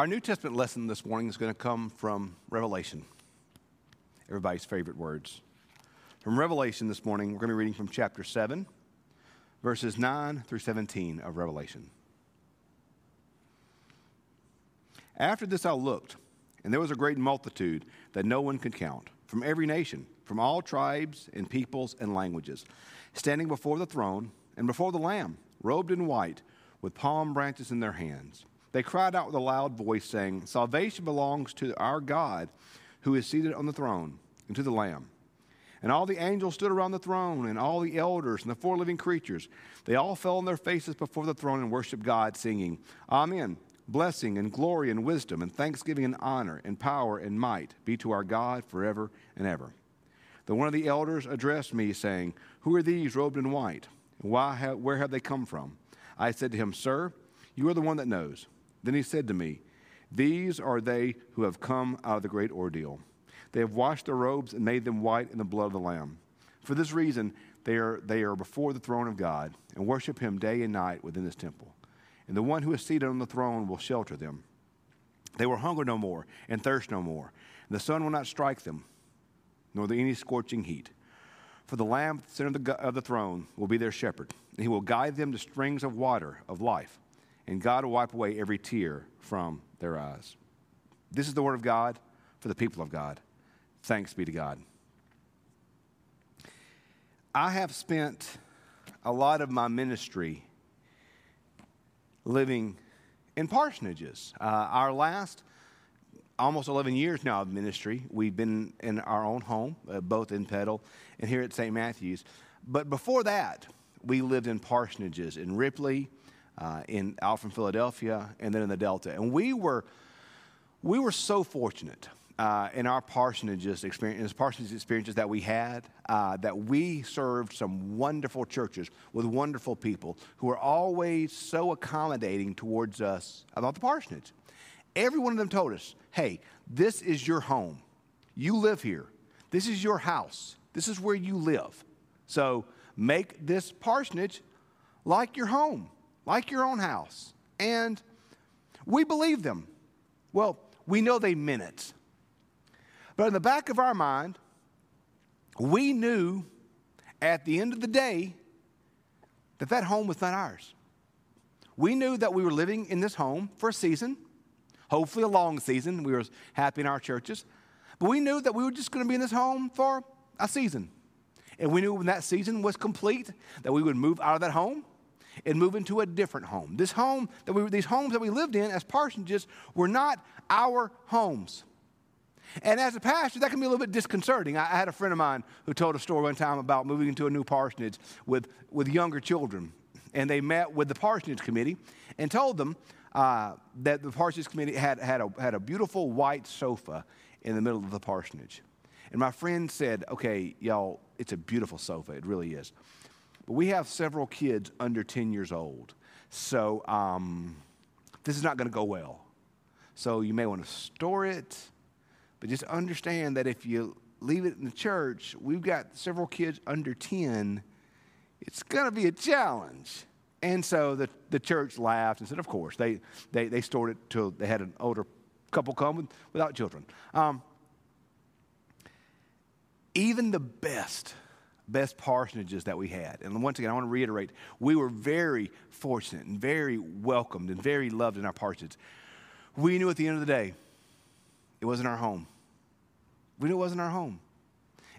Our New Testament lesson this morning is going to come from Revelation, everybody's favorite words. From Revelation this morning, we're going to be reading from chapter 7, verses 9 through 17 of Revelation. After this I looked, and there was a great multitude that no one could count, from every nation, from all tribes and peoples and languages, standing before the throne and before the Lamb, robed in white, with palm branches in their hands. They cried out with a loud voice, saying, Salvation belongs to our God who is seated on the throne and to the Lamb. And all the angels stood around the throne, and all the elders and the four living creatures. They all fell on their faces before the throne and worshiped God, singing, Amen. Blessing and glory and wisdom and thanksgiving and honor and power and might be to our God forever and ever. Then one of the elders addressed me, saying, Who are these robed in white? Why have, where have they come from? I said to him, Sir, you are the one that knows. Then he said to me, These are they who have come out of the great ordeal. They have washed their robes and made them white in the blood of the Lamb. For this reason, they are, they are before the throne of God and worship him day and night within this temple. And the one who is seated on the throne will shelter them. They will hunger no more and thirst no more. And the sun will not strike them, nor the any scorching heat. For the Lamb at the center of the, of the throne will be their shepherd, and he will guide them to springs of water of life and God will wipe away every tear from their eyes. This is the word of God for the people of God. Thanks be to God. I have spent a lot of my ministry living in parsonages. Uh, our last almost 11 years now of ministry, we've been in our own home, uh, both in Petal and here at St. Matthew's. But before that, we lived in parsonages in Ripley, uh, in out from Philadelphia, and then in the Delta. And we were we were so fortunate uh, in our parsonages experience, parsonage experiences that we had, uh, that we served some wonderful churches with wonderful people who were always so accommodating towards us about the parsonage. Every one of them told us, "Hey, this is your home. You live here. This is your house. This is where you live. So make this parsonage like your home." Like your own house. And we believe them. Well, we know they meant it. But in the back of our mind, we knew at the end of the day that that home was not ours. We knew that we were living in this home for a season, hopefully a long season. We were happy in our churches. But we knew that we were just going to be in this home for a season. And we knew when that season was complete that we would move out of that home and move into a different home. This home that we, these homes that we lived in as parsonages were not our homes. And as a pastor, that can be a little bit disconcerting. I, I had a friend of mine who told a story one time about moving into a new parsonage with, with younger children. And they met with the parsonage committee and told them uh, that the parsonage committee had, had, a, had a beautiful white sofa in the middle of the parsonage. And my friend said, Okay, y'all, it's a beautiful sofa. It really is. But we have several kids under 10 years old. So um, this is not going to go well. So you may want to store it, but just understand that if you leave it in the church, we've got several kids under 10. It's going to be a challenge. And so the, the church laughed and said, Of course. They, they, they stored it till they had an older couple come with, without children. Um, even the best best parsonages that we had. And once again, I want to reiterate we were very fortunate and very welcomed and very loved in our parsonage. We knew at the end of the day, it wasn't our home. We knew it wasn't our home.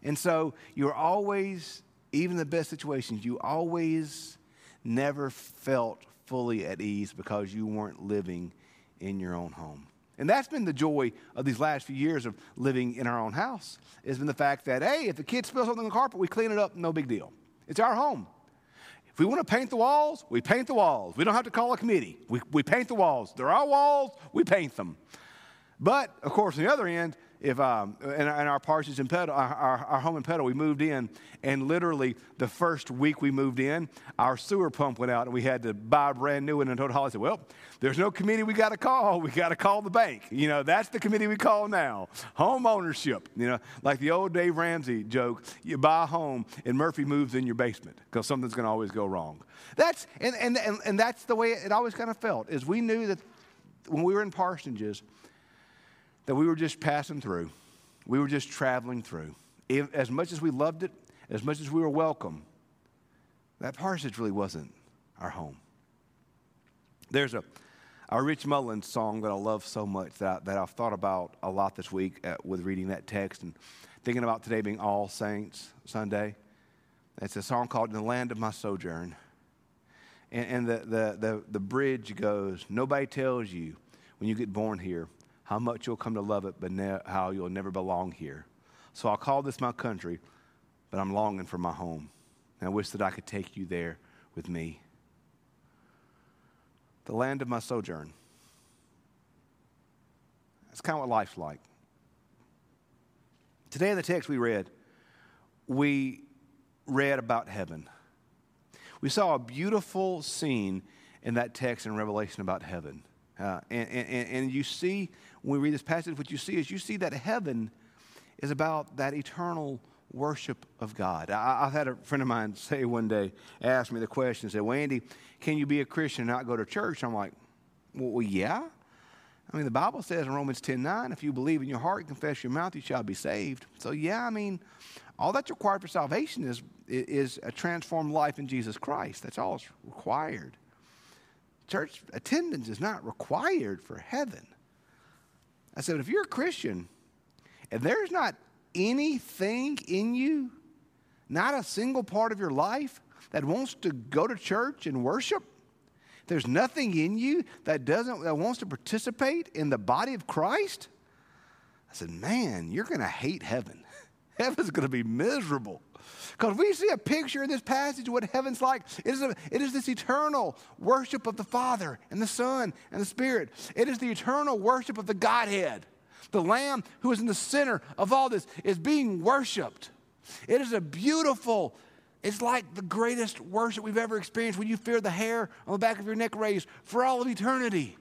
And so you're always, even the best situations, you always never felt fully at ease because you weren't living in your own home. And that's been the joy of these last few years of living in our own house. Has been the fact that, hey, if the kids spill something on the carpet, we clean it up, no big deal. It's our home. If we want to paint the walls, we paint the walls. We don't have to call a committee. We, we paint the walls. They're our walls, we paint them. But, of course, on the other end, if um, in, our, in our parsonage in Petal, our, our, our, home in Petal, we moved in, and literally the first week we moved in, our sewer pump went out, and we had to buy a brand new one. And told Holly, said, "Well, there's no committee we got to call. We got to call the bank. You know, that's the committee we call now. Home ownership. You know, like the old Dave Ramsey joke: you buy a home, and Murphy moves in your basement because something's going to always go wrong. That's and, and and and that's the way it always kind of felt. Is we knew that when we were in parsonages that we were just passing through. We were just traveling through. As much as we loved it, as much as we were welcome, that parsonage really wasn't our home. There's a, a Rich Mullins song that I love so much that, I, that I've thought about a lot this week at, with reading that text and thinking about today being All Saints Sunday. It's a song called In the Land of My Sojourn. And, and the, the, the, the bridge goes Nobody tells you when you get born here how much you'll come to love it, but ne- how you'll never belong here. So I'll call this my country, but I'm longing for my home. And I wish that I could take you there with me. The land of my sojourn. That's kind of what life's like. Today in the text we read, we read about heaven. We saw a beautiful scene in that text in Revelation about heaven. Uh, and, and, and you see, when we read this passage, what you see is you see that heaven is about that eternal worship of God. I, have had a friend of mine say one day, ask me the question, said, Well, Andy, can you be a Christian and not go to church? I'm like, Well, yeah. I mean, the Bible says in Romans 10 9, if you believe in your heart confess your mouth, you shall be saved. So, yeah, I mean, all that's required for salvation is, is a transformed life in Jesus Christ. That's all that's required. Church attendance is not required for heaven. I said, if you're a Christian and there's not anything in you, not a single part of your life that wants to go to church and worship, there's nothing in you that doesn't that wants to participate in the body of Christ, I said, man, you're going to hate heaven. Heaven's going to be miserable. Because we see a picture in this passage of what heaven's like. It is, a, it is this eternal worship of the Father and the Son and the Spirit. It is the eternal worship of the Godhead. The Lamb who is in the center of all this is being worshiped. It is a beautiful, it's like the greatest worship we've ever experienced when you feel the hair on the back of your neck raised for all of eternity.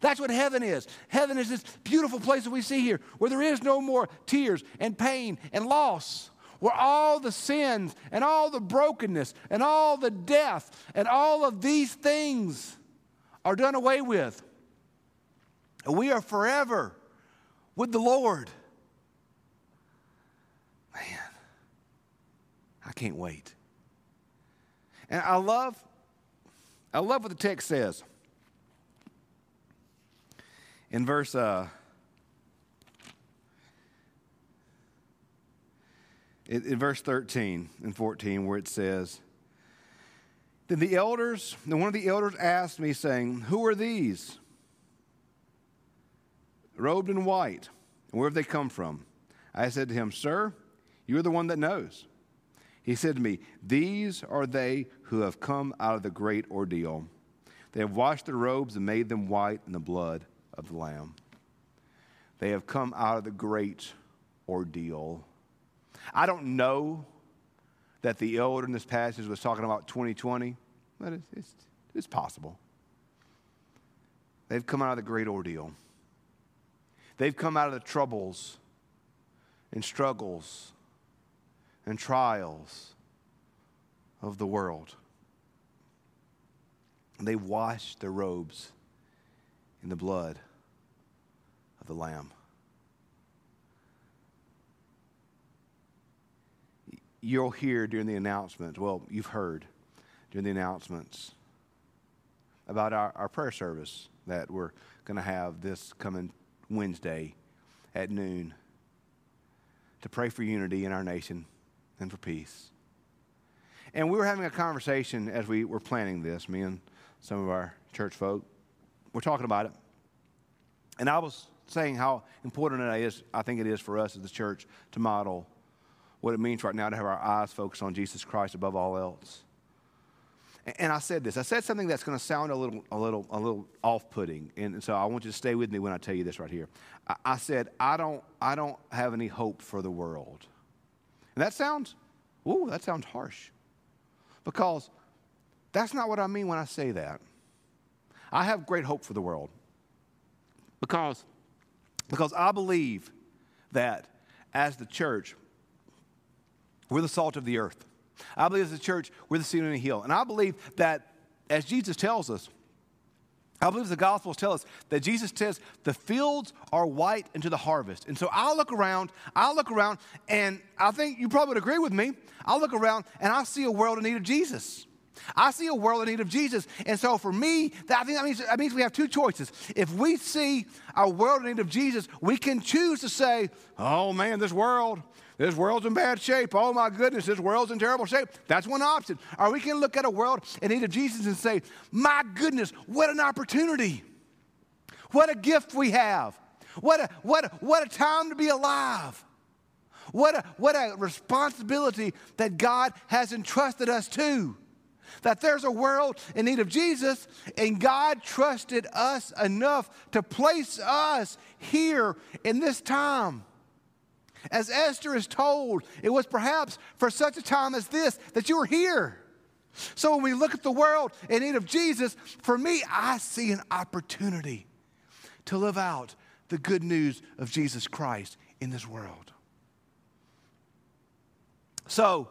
That's what heaven is. Heaven is this beautiful place that we see here where there is no more tears and pain and loss, where all the sins and all the brokenness and all the death and all of these things are done away with. And we are forever with the Lord. Man, I can't wait. And I love, I love what the text says in verse uh, in, verse 13 and 14 where it says then the elders then one of the elders asked me saying who are these? Robed in white. And where have they come from? I said to him sir you're the one that knows. He said to me these are they who have come out of the great ordeal. They have washed their robes and made them white in the blood of the Lamb. They have come out of the great ordeal. I don't know that the elder in this passage was talking about 2020, but it's, it's, it's possible. They've come out of the great ordeal. They've come out of the troubles and struggles and trials of the world. They washed their robes in the blood of the Lamb. You'll hear during the announcements, well, you've heard during the announcements about our, our prayer service that we're going to have this coming Wednesday at noon to pray for unity in our nation and for peace. And we were having a conversation as we were planning this, me and some of our church folk. We're talking about it. And I was saying how important it is, I think it is for us as the church to model what it means right now to have our eyes focused on Jesus Christ above all else. And I said this. I said something that's going to sound a little, a little, a little off-putting, and so I want you to stay with me when I tell you this right here. I said I don't, I don't have any hope for the world, and that sounds, ooh, that sounds harsh, because that's not what I mean when I say that. I have great hope for the world because, because I believe that as the church, we're the salt of the earth. I believe as the church, we're the city on the hill. And I believe that, as Jesus tells us, I believe the Gospels tell us that Jesus says the fields are white into the harvest. And so I look around, I look around, and I think you probably would agree with me. I look around and I see a world in need of Jesus. I see a world in need of Jesus. And so for me, that, I think that means, that means we have two choices. If we see a world in need of Jesus, we can choose to say, oh man, this world, this world's in bad shape. Oh my goodness, this world's in terrible shape. That's one option. Or we can look at a world in need of Jesus and say, my goodness, what an opportunity. What a gift we have. What a, what a, what a time to be alive. What a, what a responsibility that God has entrusted us to. That there's a world in need of Jesus, and God trusted us enough to place us here in this time. As Esther is told, it was perhaps for such a time as this that you were here. So when we look at the world in need of Jesus, for me, I see an opportunity to live out the good news of Jesus Christ in this world. So,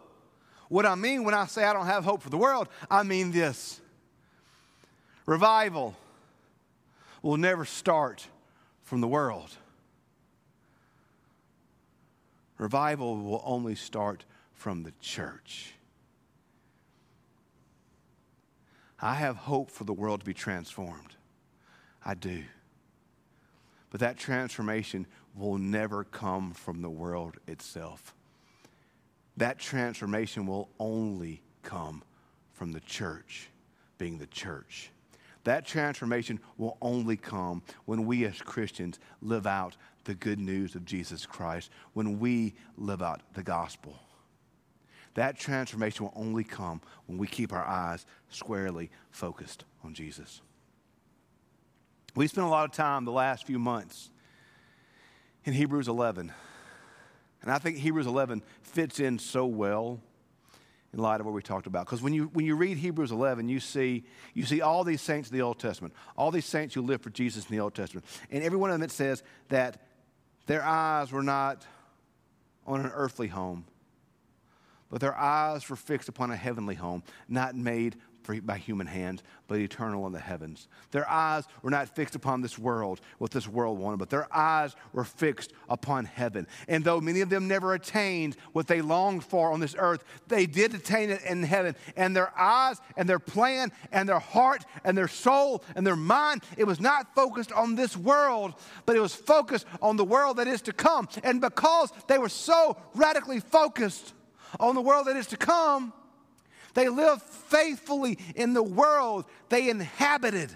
what I mean when I say I don't have hope for the world, I mean this revival will never start from the world. Revival will only start from the church. I have hope for the world to be transformed. I do. But that transformation will never come from the world itself. That transformation will only come from the church being the church. That transformation will only come when we as Christians live out the good news of Jesus Christ, when we live out the gospel. That transformation will only come when we keep our eyes squarely focused on Jesus. We spent a lot of time the last few months in Hebrews 11. And I think Hebrews 11 fits in so well in light of what we talked about. Because when you, when you read Hebrews 11, you see, you see all these saints in the Old Testament, all these saints who lived for Jesus in the Old Testament. And every one of them it says that their eyes were not on an earthly home, but their eyes were fixed upon a heavenly home, not made by human hands, but eternal in the heavens. Their eyes were not fixed upon this world, what this world wanted, but their eyes were fixed upon heaven. And though many of them never attained what they longed for on this earth, they did attain it in heaven. And their eyes and their plan and their heart and their soul and their mind, it was not focused on this world, but it was focused on the world that is to come. And because they were so radically focused on the world that is to come, they lived faithfully in the world they inhabited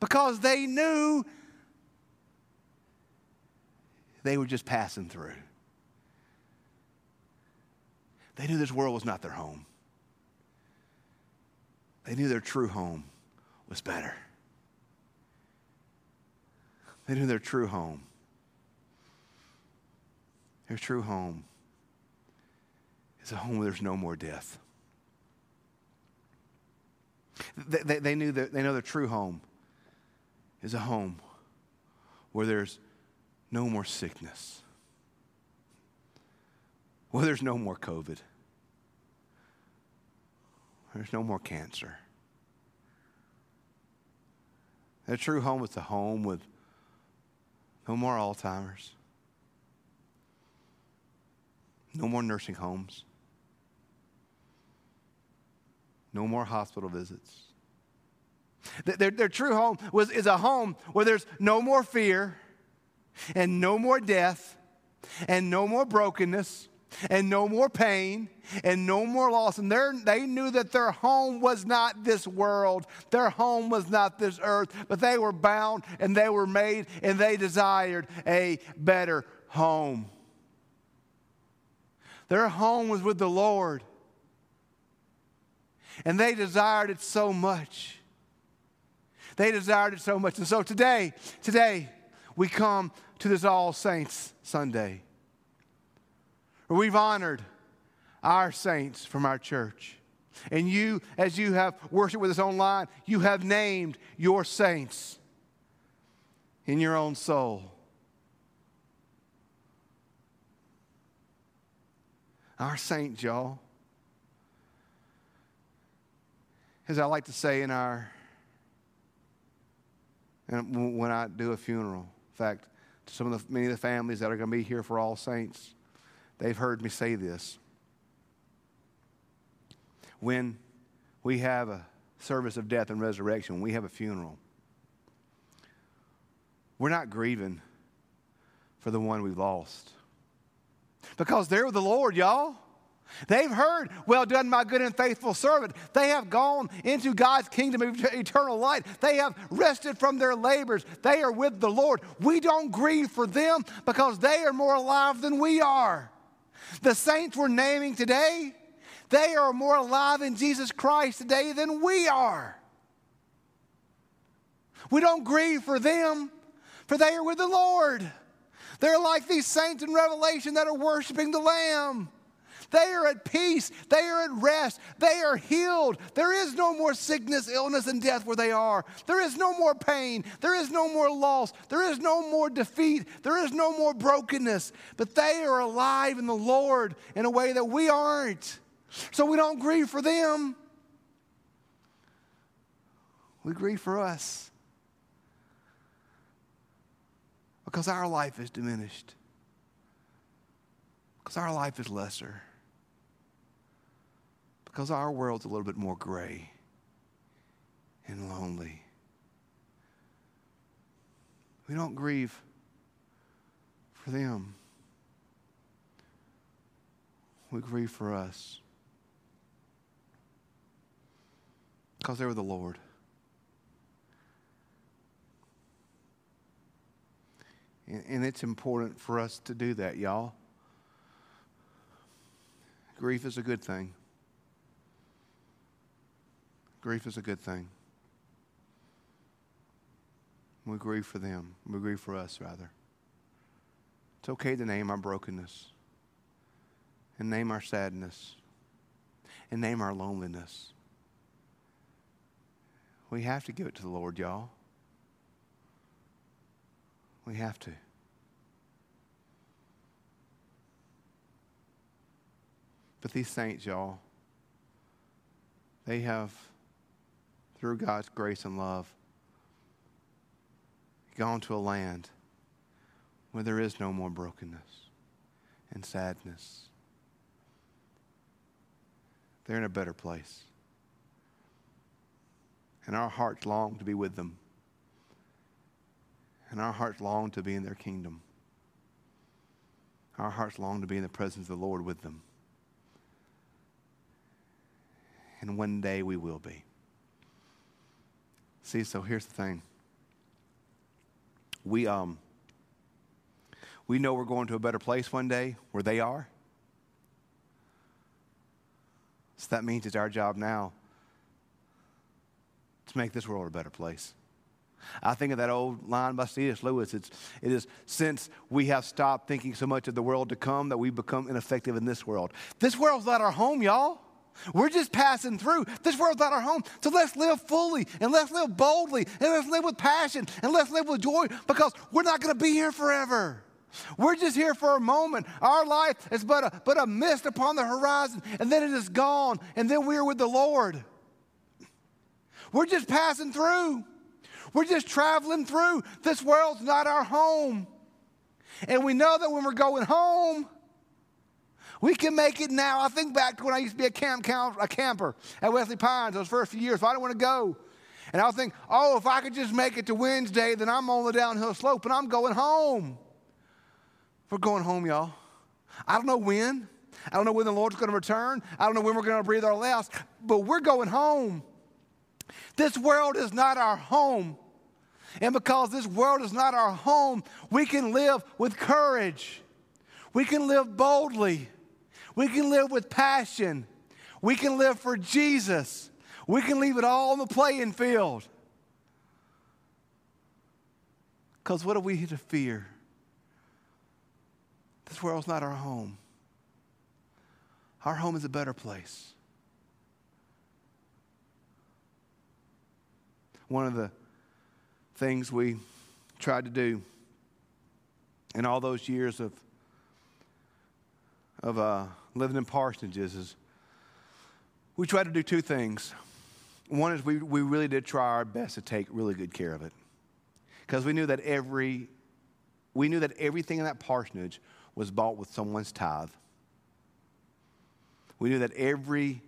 because they knew they were just passing through. They knew this world was not their home. They knew their true home was better. They knew their true home. Their true home is a home where there's no more death. They, they, knew that they know their true home is a home where there's no more sickness, where there's no more COVID, there's no more cancer. Their true home is a home with no more Alzheimer's, no more nursing homes, no more hospital visits. Their, their true home was, is a home where there's no more fear and no more death and no more brokenness and no more pain and no more loss. And they knew that their home was not this world, their home was not this earth, but they were bound and they were made and they desired a better home. Their home was with the Lord. And they desired it so much. They desired it so much. And so today, today, we come to this All Saints Sunday, where we've honored our saints from our church. And you, as you have worshiped with us online, you have named your saints in your own soul. Our saints, y'all. As I like to say in our And when I do a funeral, in fact, to some of the many of the families that are going to be here for All Saints, they've heard me say this. When we have a service of death and resurrection, when we have a funeral, we're not grieving for the one we've lost. Because they're with the Lord, y'all. They've heard, well done, my good and faithful servant. They have gone into God's kingdom of eternal light. They have rested from their labors. They are with the Lord. We don't grieve for them because they are more alive than we are. The saints we're naming today, they are more alive in Jesus Christ today than we are. We don't grieve for them, for they are with the Lord. They're like these saints in Revelation that are worshiping the Lamb. They are at peace. They are at rest. They are healed. There is no more sickness, illness, and death where they are. There is no more pain. There is no more loss. There is no more defeat. There is no more brokenness. But they are alive in the Lord in a way that we aren't. So we don't grieve for them, we grieve for us. Because our life is diminished. Because our life is lesser because our world's a little bit more gray and lonely. We don't grieve for them, we grieve for us because they were the Lord. And, it's important for us to do that, y'all. Grief is a good thing. Grief is a good thing. We grieve for them. We grieve for us, rather. It's okay to name our brokenness and name our sadness and name our loneliness. We have to give it to the Lord, y'all. We have to. But these saints, y'all, they have through God's grace and love, gone to a land where there is no more brokenness and sadness. They're in a better place. And our hearts long to be with them. And our hearts long to be in their kingdom. Our hearts long to be in the presence of the Lord with them. And one day we will be. See, so here's the thing. We um we know we're going to a better place one day where they are. So that means it's our job now to make this world a better place. I think of that old line by C.S. Lewis. It's, it is since we have stopped thinking so much of the world to come that we become ineffective in this world. This world's not our home, y'all. We're just passing through. This world's not our home. So let's live fully and let's live boldly and let's live with passion and let's live with joy because we're not going to be here forever. We're just here for a moment. Our life is but a, but a mist upon the horizon and then it is gone and then we're with the Lord. We're just passing through. We're just traveling through. This world's not our home. And we know that when we're going home, we can make it now. I think back to when I used to be a camp count, a camper at Wesley Pines those first few years. So I didn't want to go. And I'll think, oh, if I could just make it to Wednesday, then I'm on the downhill slope and I'm going home. We're going home, y'all. I don't know when. I don't know when the Lord's going to return. I don't know when we're going to breathe our last, but we're going home. This world is not our home. And because this world is not our home, we can live with courage. We can live boldly. We can live with passion. We can live for Jesus. We can leave it all on the playing field. Because what are we to fear? This world's not our home. Our home is a better place. One of the things we tried to do in all those years of, of uh, living in parsonages is we try to do two things. One is we, we really did try our best to take really good care of it. Because we knew that every we knew that everything in that parsonage was bought with someone's tithe. We knew that every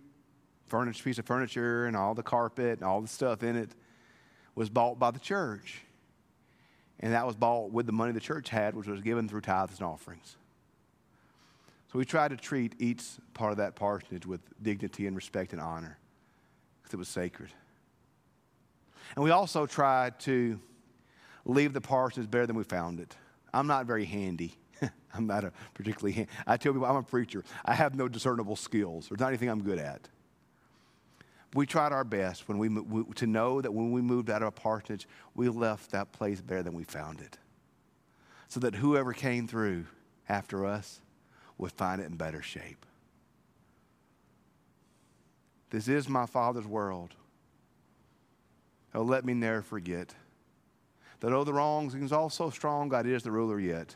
furniture, piece of furniture and all the carpet and all the stuff in it was bought by the church. And that was bought with the money the church had, which was given through tithes and offerings. So we tried to treat each part of that parsonage with dignity and respect and honor because it was sacred. And we also tried to leave the parsonage better than we found it. I'm not very handy. I'm not a particularly hand. I tell people I'm a preacher. I have no discernible skills. There's not anything I'm good at. We tried our best when we, we, to know that when we moved out of a parsonage, we left that place better than we found it. So that whoever came through after us would find it in better shape. This is my Father's world. Oh, let me never forget that though the wrongs is all so strong, God is the ruler yet.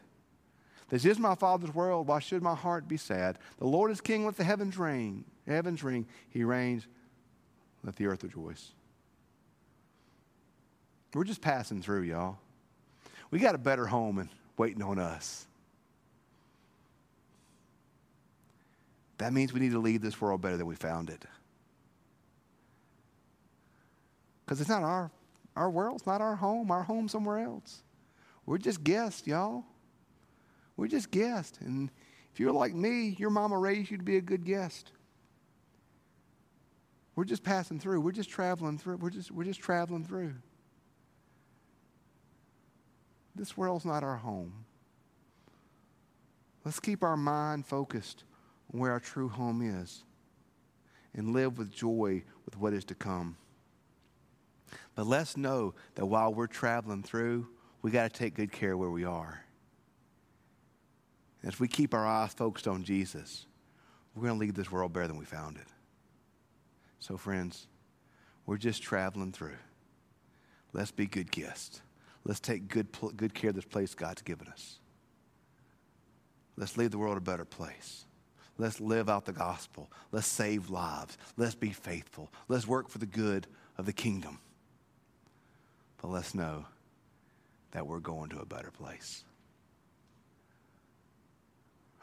This is my Father's world. Why should my heart be sad? The Lord is King. Let the heavens ring. Heavens ring. He reigns. Let the earth rejoice. We're just passing through, y'all. We got a better home and waiting on us. That means we need to leave this world better than we found it. Because it's not our, our world, it's not our home, our home somewhere else. We're just guests, y'all. We're just guests. And if you're like me, your mama raised you to be a good guest. We're just passing through. We're just traveling through. We're just, we're just traveling through. This world's not our home. Let's keep our mind focused on where our true home is and live with joy with what is to come. But let's know that while we're traveling through, we got to take good care of where we are. As we keep our eyes focused on Jesus, we're going to leave this world better than we found it. So, friends, we're just traveling through. Let's be good guests. Let's take good, good care of this place God's given us. Let's leave the world a better place. Let's live out the gospel. Let's save lives. Let's be faithful. Let's work for the good of the kingdom. But let's know that we're going to a better place.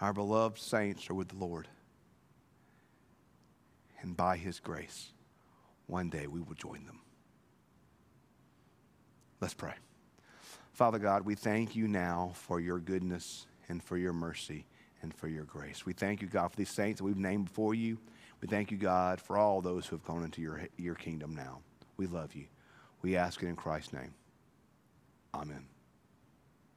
Our beloved saints are with the Lord. And by His grace, one day we will join them. Let's pray. Father God, we thank you now for your goodness and for your mercy and for your grace. We thank you, God, for these saints that we've named before you. We thank you, God, for all those who have gone into your, your kingdom now. We love you. We ask it in Christ's name. Amen.